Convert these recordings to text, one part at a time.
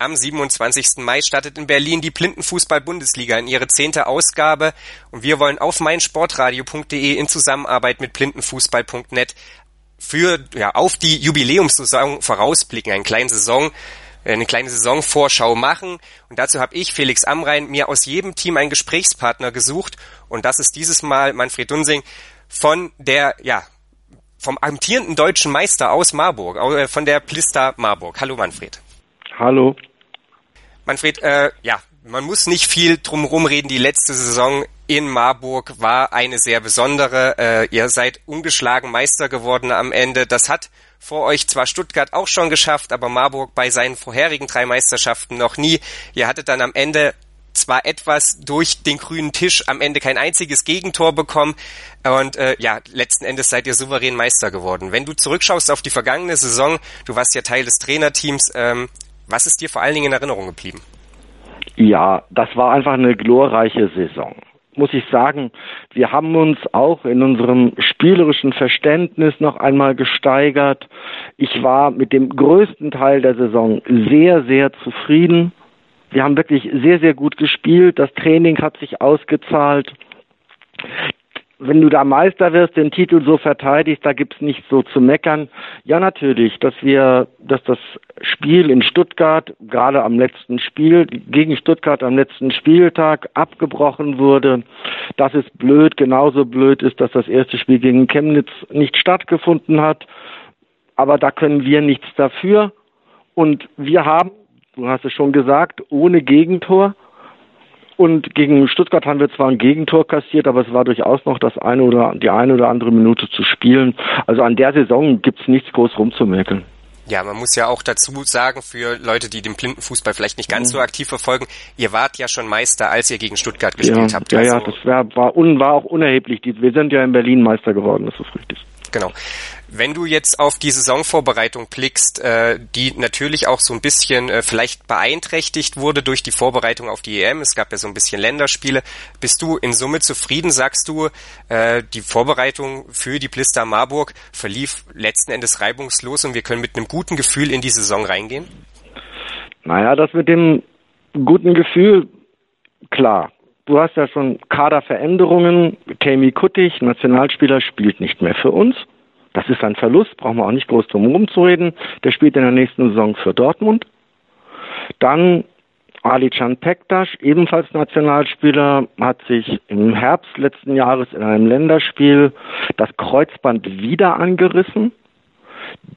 Am 27. Mai startet in Berlin die Blindenfußball-Bundesliga in ihre zehnte Ausgabe und wir wollen auf meinsportradio.de in Zusammenarbeit mit blindenfußball.net für, ja, auf die Jubiläumssaison vorausblicken, einen kleinen Saison, eine kleine Saisonvorschau machen. Und dazu habe ich, Felix Amrein, mir aus jedem Team einen Gesprächspartner gesucht. Und das ist dieses Mal Manfred Dunsing von der, ja, vom amtierenden deutschen Meister aus Marburg, äh, von der Plista Marburg. Hallo Manfred. Hallo. Manfred, äh, ja, man muss nicht viel drumherum reden. Die letzte Saison in Marburg war eine sehr besondere. Äh, ihr seid ungeschlagen Meister geworden am Ende. Das hat vor euch zwar Stuttgart auch schon geschafft, aber Marburg bei seinen vorherigen drei Meisterschaften noch nie. Ihr hattet dann am Ende zwar etwas durch den grünen Tisch am Ende kein einziges Gegentor bekommen und äh, ja, letzten Endes seid ihr souverän Meister geworden. Wenn du zurückschaust auf die vergangene Saison, du warst ja Teil des Trainerteams, ähm, was ist dir vor allen Dingen in Erinnerung geblieben? Ja, das war einfach eine glorreiche Saison. Muss ich sagen, wir haben uns auch in unserem spielerischen Verständnis noch einmal gesteigert. Ich war mit dem größten Teil der Saison sehr, sehr zufrieden. Wir haben wirklich sehr, sehr gut gespielt. Das Training hat sich ausgezahlt wenn du da Meister wirst, den Titel so verteidigst, da gibt's nichts so zu meckern. Ja, natürlich, dass wir, dass das Spiel in Stuttgart, gerade am letzten Spiel, gegen Stuttgart am letzten Spieltag abgebrochen wurde. Das ist blöd. Genauso blöd ist, dass das erste Spiel gegen Chemnitz nicht stattgefunden hat. Aber da können wir nichts dafür. Und wir haben, du hast es schon gesagt, ohne Gegentor und gegen Stuttgart haben wir zwar ein Gegentor kassiert, aber es war durchaus noch das eine oder die eine oder andere Minute zu spielen. Also an der Saison gibt's nichts groß rumzumäkeln. Ja, man muss ja auch dazu sagen, für Leute, die den Blindenfußball vielleicht nicht ganz mhm. so aktiv verfolgen, ihr wart ja schon Meister, als ihr gegen Stuttgart gespielt ja, habt. Ja, also ja, das war, war, un, war auch unerheblich. Wir sind ja in Berlin Meister geworden, das ist richtig. Genau. Wenn du jetzt auf die Saisonvorbereitung blickst, äh, die natürlich auch so ein bisschen äh, vielleicht beeinträchtigt wurde durch die Vorbereitung auf die EM, es gab ja so ein bisschen Länderspiele, bist du in Summe zufrieden? Sagst du, äh, die Vorbereitung für die Blister Marburg verlief letzten Endes reibungslos und wir können mit einem guten Gefühl in die Saison reingehen? Naja, das mit dem guten Gefühl, klar. Du hast ja schon Kaderveränderungen. Tammy Kuttig, Nationalspieler, spielt nicht mehr für uns. Das ist ein Verlust, brauchen wir auch nicht groß drum herum zu reden. Der spielt in der nächsten Saison für Dortmund. Dann Ali Can Pektas, ebenfalls Nationalspieler, hat sich im Herbst letzten Jahres in einem Länderspiel das Kreuzband wieder angerissen.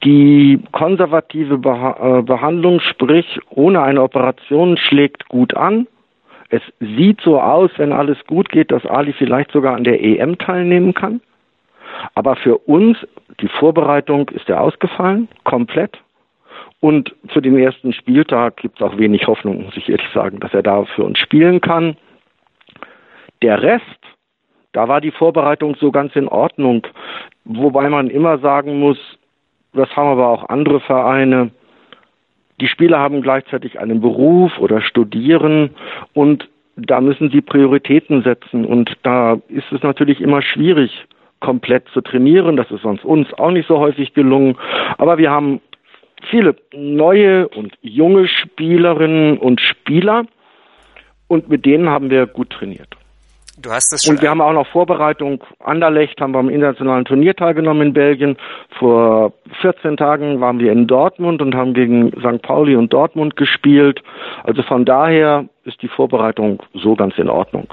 Die konservative äh, Behandlung, sprich ohne eine Operation, schlägt gut an. Es sieht so aus, wenn alles gut geht, dass Ali vielleicht sogar an der EM teilnehmen kann. Aber für uns, die Vorbereitung ist ja ausgefallen, komplett. Und für den ersten Spieltag gibt es auch wenig Hoffnung, muss ich ehrlich sagen, dass er da für uns spielen kann. Der Rest, da war die Vorbereitung so ganz in Ordnung. Wobei man immer sagen muss, das haben aber auch andere Vereine, die Spieler haben gleichzeitig einen Beruf oder studieren und da müssen sie Prioritäten setzen und da ist es natürlich immer schwierig, komplett zu trainieren. Das ist sonst uns auch nicht so häufig gelungen. Aber wir haben viele neue und junge Spielerinnen und Spieler und mit denen haben wir gut trainiert. Du hast das schon. Und wir haben auch noch Vorbereitung. Anderlecht haben wir am internationalen Turnier teilgenommen in Belgien. Vor 14 Tagen waren wir in Dortmund und haben gegen St. Pauli und Dortmund gespielt. Also von daher ist die Vorbereitung so ganz in Ordnung.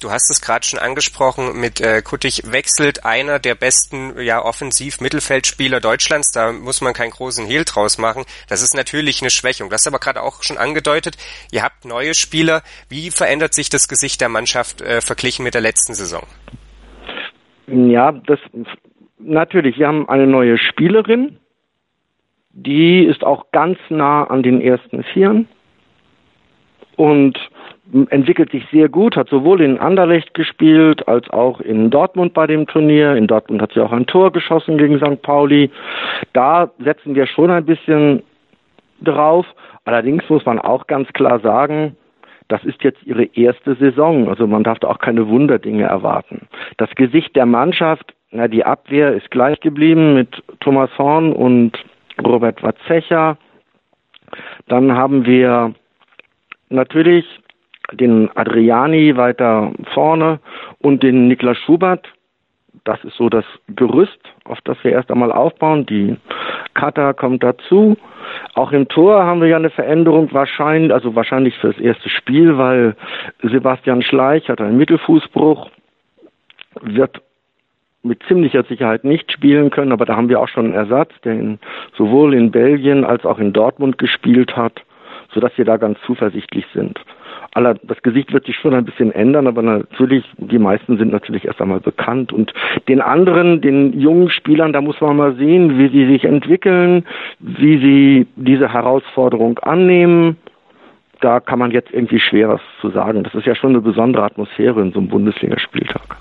Du hast es gerade schon angesprochen, mit äh, Kuttig wechselt einer der besten ja, Offensiv-Mittelfeldspieler Deutschlands. Da muss man keinen großen Hehl draus machen. Das ist natürlich eine Schwächung. Du hast aber gerade auch schon angedeutet, ihr habt neue Spieler. Wie verändert sich das Gesicht der Mannschaft äh, verglichen mit der letzten Saison? Ja, das natürlich. Wir haben eine neue Spielerin, die ist auch ganz nah an den ersten Vieren und entwickelt sich sehr gut, hat sowohl in Anderlecht gespielt als auch in Dortmund bei dem Turnier. In Dortmund hat sie auch ein Tor geschossen gegen St. Pauli. Da setzen wir schon ein bisschen drauf. Allerdings muss man auch ganz klar sagen, das ist jetzt ihre erste Saison. Also man darf da auch keine Wunderdinge erwarten. Das Gesicht der Mannschaft, na, die Abwehr ist gleich geblieben mit Thomas Horn und Robert Watzecher. Dann haben wir natürlich den Adriani weiter vorne und den Niklas Schubert. Das ist so das Gerüst, auf das wir erst einmal aufbauen. Die Kata kommt dazu. Auch im Tor haben wir ja eine Veränderung wahrscheinlich, also wahrscheinlich fürs erste Spiel, weil Sebastian Schleich hat einen Mittelfußbruch, wird mit ziemlicher Sicherheit nicht spielen können, aber da haben wir auch schon einen Ersatz, der in, sowohl in Belgien als auch in Dortmund gespielt hat, sodass wir da ganz zuversichtlich sind. Aller, das Gesicht wird sich schon ein bisschen ändern, aber natürlich, die meisten sind natürlich erst einmal bekannt. Und den anderen, den jungen Spielern, da muss man mal sehen, wie sie sich entwickeln, wie sie diese Herausforderung annehmen. Da kann man jetzt irgendwie schwer was zu sagen. Das ist ja schon eine besondere Atmosphäre in so einem Bundesligaspieltag.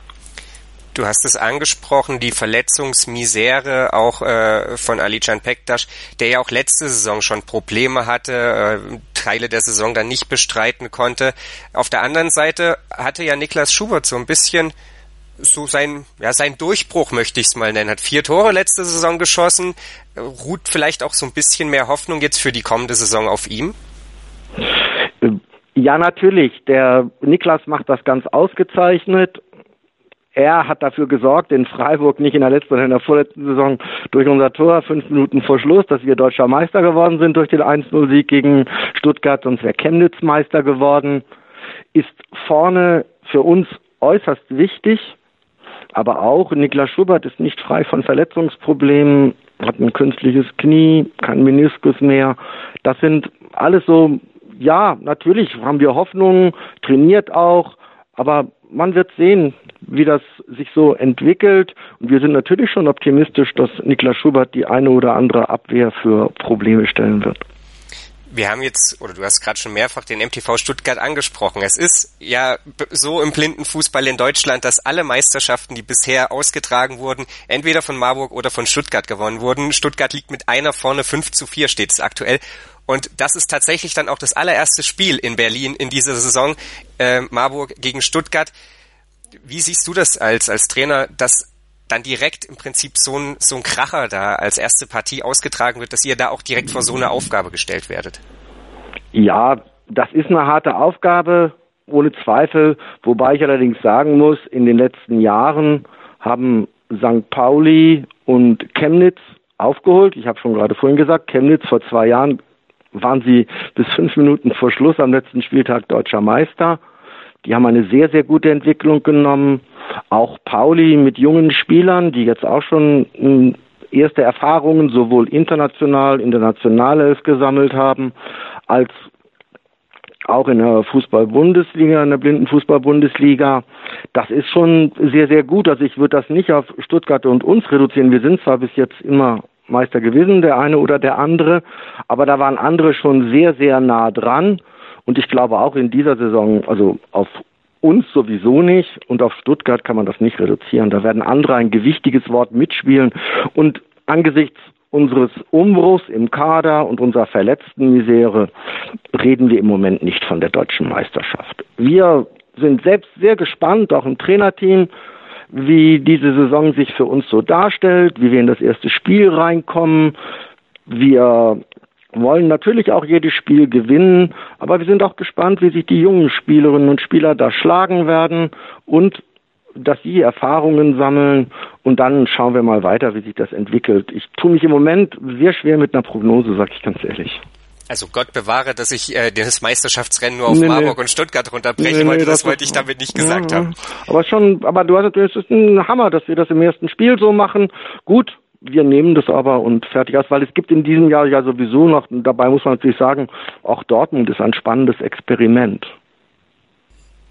Du hast es angesprochen, die Verletzungsmisere auch äh, von Alican Pektas, der ja auch letzte Saison schon Probleme hatte, äh, Teile der Saison dann nicht bestreiten konnte. Auf der anderen Seite hatte ja Niklas Schubert so ein bisschen so sein, ja, sein Durchbruch möchte ich es mal nennen. Hat vier Tore letzte Saison geschossen. Ruht vielleicht auch so ein bisschen mehr Hoffnung jetzt für die kommende Saison auf ihm? Ja, natürlich. Der Niklas macht das ganz ausgezeichnet er hat dafür gesorgt, in Freiburg nicht in der letzten, sondern in der vorletzten Saison durch unser Tor fünf Minuten vor Schluss, dass wir deutscher Meister geworden sind durch den 1-0-Sieg gegen Stuttgart, sonst wäre Chemnitz Meister geworden, ist vorne für uns äußerst wichtig, aber auch Niklas Schubert ist nicht frei von Verletzungsproblemen, hat ein künstliches Knie, kein Meniskus mehr. Das sind alles so, ja, natürlich haben wir Hoffnungen, trainiert auch, aber man wird sehen, wie das sich so entwickelt. Und wir sind natürlich schon optimistisch, dass Niklas Schubert die eine oder andere Abwehr für Probleme stellen wird. Wir haben jetzt, oder du hast gerade schon mehrfach den MTV Stuttgart angesprochen. Es ist ja so im blinden Fußball in Deutschland, dass alle Meisterschaften, die bisher ausgetragen wurden, entweder von Marburg oder von Stuttgart gewonnen wurden. Stuttgart liegt mit einer vorne, 5 zu 4 steht es aktuell. Und das ist tatsächlich dann auch das allererste Spiel in Berlin in dieser Saison, äh, Marburg gegen Stuttgart. Wie siehst du das als, als Trainer, dass dann direkt im Prinzip so ein, so ein Kracher da als erste Partie ausgetragen wird, dass ihr da auch direkt vor so eine Aufgabe gestellt werdet? Ja, das ist eine harte Aufgabe, ohne Zweifel. Wobei ich allerdings sagen muss, in den letzten Jahren haben St. Pauli und Chemnitz aufgeholt. Ich habe schon gerade vorhin gesagt, Chemnitz vor zwei Jahren waren sie bis fünf Minuten vor Schluss am letzten Spieltag deutscher Meister. Die haben eine sehr, sehr gute Entwicklung genommen. Auch Pauli mit jungen Spielern, die jetzt auch schon hm, erste Erfahrungen sowohl international, in der Nationalelf gesammelt haben, als auch in der Fußball-Bundesliga, in der Blindenfußball-Bundesliga. Das ist schon sehr, sehr gut. Also ich würde das nicht auf Stuttgart und uns reduzieren. Wir sind zwar bis jetzt immer Meister gewesen, der eine oder der andere. Aber da waren andere schon sehr, sehr nah dran. Und ich glaube auch in dieser Saison, also auf uns sowieso nicht und auf Stuttgart kann man das nicht reduzieren. Da werden andere ein gewichtiges Wort mitspielen. Und angesichts unseres Umbruchs im Kader und unserer verletzten Misere reden wir im Moment nicht von der deutschen Meisterschaft. Wir sind selbst sehr gespannt, auch im Trainerteam, wie diese Saison sich für uns so darstellt, wie wir in das erste Spiel reinkommen. Wir wollen natürlich auch jedes Spiel gewinnen, aber wir sind auch gespannt, wie sich die jungen Spielerinnen und Spieler da schlagen werden und dass sie Erfahrungen sammeln und dann schauen wir mal weiter, wie sich das entwickelt. Ich tue mich im Moment sehr schwer mit einer Prognose, sag ich ganz ehrlich. Also Gott bewahre, dass ich äh, das Meisterschaftsrennen nur auf nee, Marburg nee. und Stuttgart runterbrechen nee, wollte. das, das wollte ich damit nicht gesagt ja, haben. Aber schon, aber du hast es ist ein Hammer, dass wir das im ersten Spiel so machen. Gut, wir nehmen das aber und fertig aus, weil es gibt in diesem Jahr ja sowieso noch, dabei muss man natürlich sagen, auch Dortmund ist ein spannendes Experiment.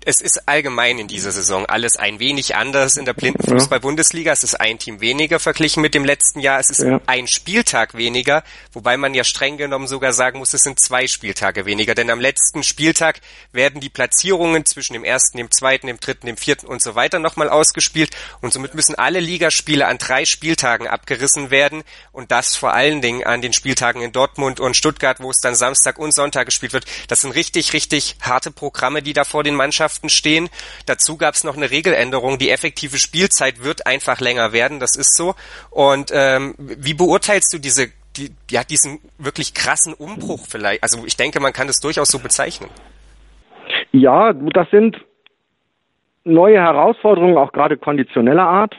Es ist allgemein in dieser Saison alles ein wenig anders in der Blindenfußball-Bundesliga. Es ist ein Team weniger verglichen mit dem letzten Jahr. Es ist ja. ein Spieltag weniger, wobei man ja streng genommen sogar sagen muss, es sind zwei Spieltage weniger. Denn am letzten Spieltag werden die Platzierungen zwischen dem ersten, dem zweiten, dem dritten, dem vierten und so weiter nochmal ausgespielt. Und somit müssen alle Ligaspiele an drei Spieltagen abgerissen werden. Und das vor allen Dingen an den Spieltagen in Dortmund und Stuttgart, wo es dann Samstag und Sonntag gespielt wird. Das sind richtig, richtig harte Programme, die da vor den Mannschaften Mannschaften stehen. Dazu gab es noch eine Regeländerung. Die effektive Spielzeit wird einfach länger werden, das ist so. Und ähm, wie beurteilst du diese, die, ja, diesen wirklich krassen Umbruch vielleicht? Also ich denke, man kann das durchaus so bezeichnen. Ja, das sind neue Herausforderungen, auch gerade konditioneller Art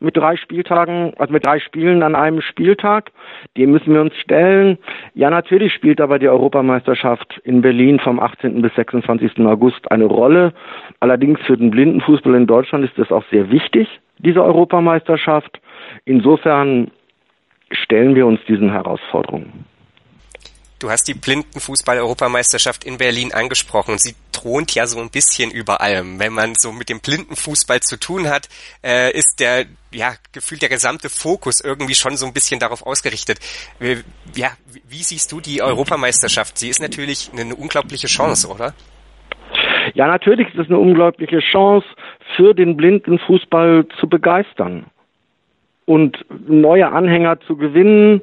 mit drei Spieltagen, also mit drei Spielen an einem Spieltag. Dem müssen wir uns stellen. Ja, natürlich spielt aber die Europameisterschaft in Berlin vom 18. bis 26. August eine Rolle. Allerdings für den Blindenfußball in Deutschland ist das auch sehr wichtig, diese Europameisterschaft. Insofern stellen wir uns diesen Herausforderungen. Du hast die Blindenfußball-Europameisterschaft in Berlin angesprochen. Sie thront ja so ein bisschen über allem. Wenn man so mit dem Blindenfußball zu tun hat, äh, ist der, ja, gefühlt der gesamte Fokus irgendwie schon so ein bisschen darauf ausgerichtet. Äh, ja, wie siehst du die Europameisterschaft? Sie ist natürlich eine unglaubliche Chance, oder? Ja, natürlich ist es eine unglaubliche Chance, für den Blindenfußball zu begeistern und neue Anhänger zu gewinnen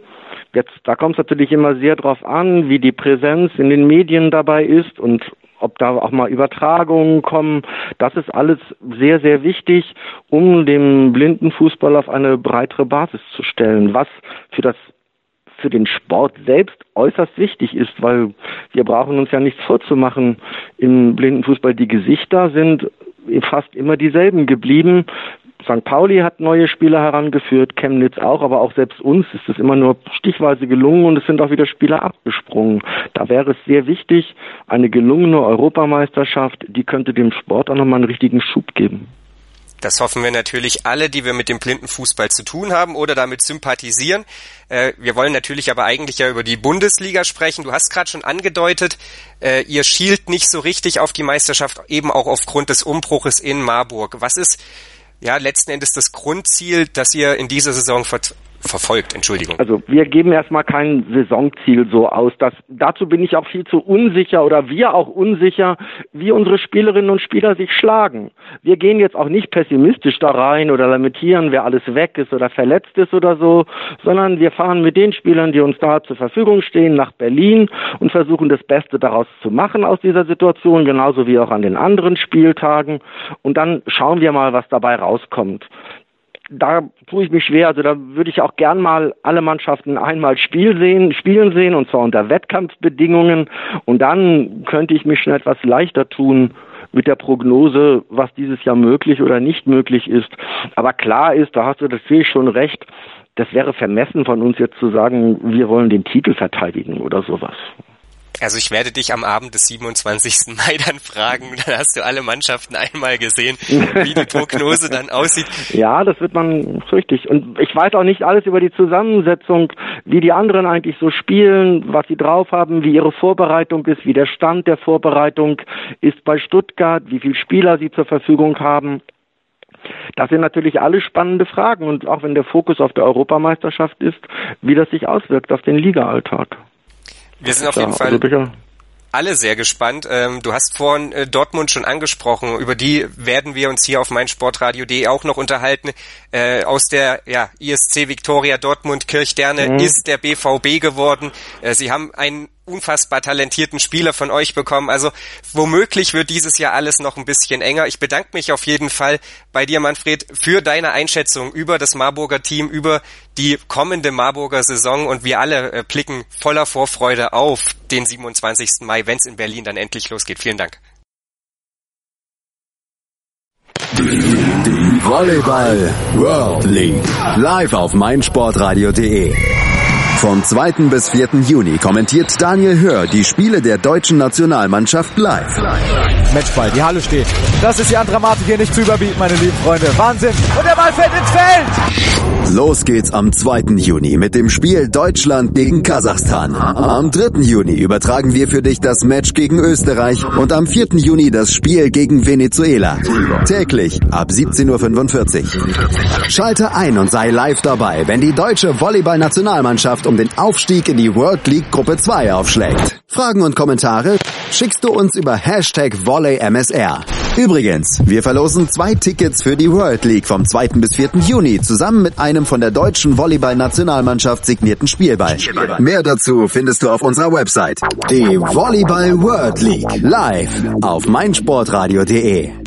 Jetzt, da kommt es natürlich immer sehr drauf an, wie die Präsenz in den Medien dabei ist und ob da auch mal Übertragungen kommen. Das ist alles sehr, sehr wichtig, um den Blindenfußball auf eine breitere Basis zu stellen, was für das für den Sport selbst äußerst wichtig ist, weil wir brauchen uns ja nichts vorzumachen. Im Blindenfußball die Gesichter sind fast immer dieselben geblieben. St. Pauli hat neue Spieler herangeführt, Chemnitz auch, aber auch selbst uns ist es immer nur stichweise gelungen und es sind auch wieder Spieler abgesprungen. Da wäre es sehr wichtig, eine gelungene Europameisterschaft, die könnte dem Sport auch nochmal einen richtigen Schub geben. Das hoffen wir natürlich alle, die wir mit dem blinden Fußball zu tun haben oder damit sympathisieren. Äh, wir wollen natürlich aber eigentlich ja über die Bundesliga sprechen. Du hast gerade schon angedeutet, äh, ihr schielt nicht so richtig auf die Meisterschaft, eben auch aufgrund des Umbruches in Marburg. Was ist ja letzten Endes das Grundziel, das ihr in dieser Saison verfolgt, Entschuldigung. Also wir geben erstmal kein Saisonziel so aus. Das, dazu bin ich auch viel zu unsicher oder wir auch unsicher, wie unsere Spielerinnen und Spieler sich schlagen. Wir gehen jetzt auch nicht pessimistisch da rein oder lamentieren, wer alles weg ist oder verletzt ist oder so, sondern wir fahren mit den Spielern, die uns da zur Verfügung stehen, nach Berlin und versuchen das Beste daraus zu machen aus dieser Situation, genauso wie auch an den anderen Spieltagen. Und dann schauen wir mal, was dabei rauskommt da tue ich mich schwer. Also da würde ich auch gern mal alle Mannschaften einmal Spiel sehen, spielen sehen und zwar unter Wettkampfbedingungen. Und dann könnte ich mich schon etwas leichter tun mit der Prognose, was dieses Jahr möglich oder nicht möglich ist. Aber klar ist, da hast du natürlich schon recht, das wäre vermessen von uns jetzt zu sagen, wir wollen den Titel verteidigen oder sowas. Also ich werde dich am Abend des 27. Mai dann fragen, dann hast du alle Mannschaften einmal gesehen, wie die Prognose dann aussieht. Ja, das wird man richtig. Und ich weiß auch nicht alles über die Zusammensetzung, wie die anderen eigentlich so spielen, was sie drauf haben, wie ihre Vorbereitung ist, wie der Stand der Vorbereitung ist bei Stuttgart, wie viele Spieler sie zur Verfügung haben. Das sind natürlich alle spannende Fragen und auch wenn der Fokus auf der Europameisterschaft ist, wie das sich auswirkt auf den Ligaalltag. Wir sind auf jeden Fall also alle sehr gespannt. Ähm, du hast vorhin äh, Dortmund schon angesprochen. Über die werden wir uns hier auf meinsportradio.de auch noch unterhalten. Äh, aus der ja, ISC Victoria Dortmund Kirchderne mhm. ist der BVB geworden. Äh, sie haben einen unfassbar talentierten Spieler von euch bekommen. Also womöglich wird dieses Jahr alles noch ein bisschen enger. Ich bedanke mich auf jeden Fall bei dir, Manfred, für deine Einschätzung über das Marburger Team, über die kommende Marburger Saison und wir alle äh, blicken voller Vorfreude auf den 27. Mai, wenn es in Berlin dann endlich losgeht. Vielen Dank. Volleyball World League. Live auf meinsportradio.de Vom 2. bis 4. Juni kommentiert Daniel Hör die Spiele der deutschen Nationalmannschaft live. Matchball, die Halle steht. Das ist die Andramatik hier nicht zu überbieten, meine lieben Freunde. Wahnsinn. Und der Ball fällt ins Feld. Los geht's am 2. Juni mit dem Spiel Deutschland gegen Kasachstan. Am 3. Juni übertragen wir für dich das Match gegen Österreich und am 4. Juni das Spiel gegen Venezuela. Täglich ab 17.45 Uhr. Schalte ein und sei live dabei, wenn die deutsche Volleyball-Nationalmannschaft um den Aufstieg in die World League Gruppe 2 aufschlägt. Fragen und Kommentare schickst du uns über Hashtag VolleyMSR. Übrigens, wir verlosen zwei Tickets für die World League vom 2. bis 4. Juni zusammen mit einem von der deutschen Volleyball-Nationalmannschaft signierten Spielball. Mehr dazu findest du auf unserer Website. Die Volleyball World League live auf meinsportradio.de.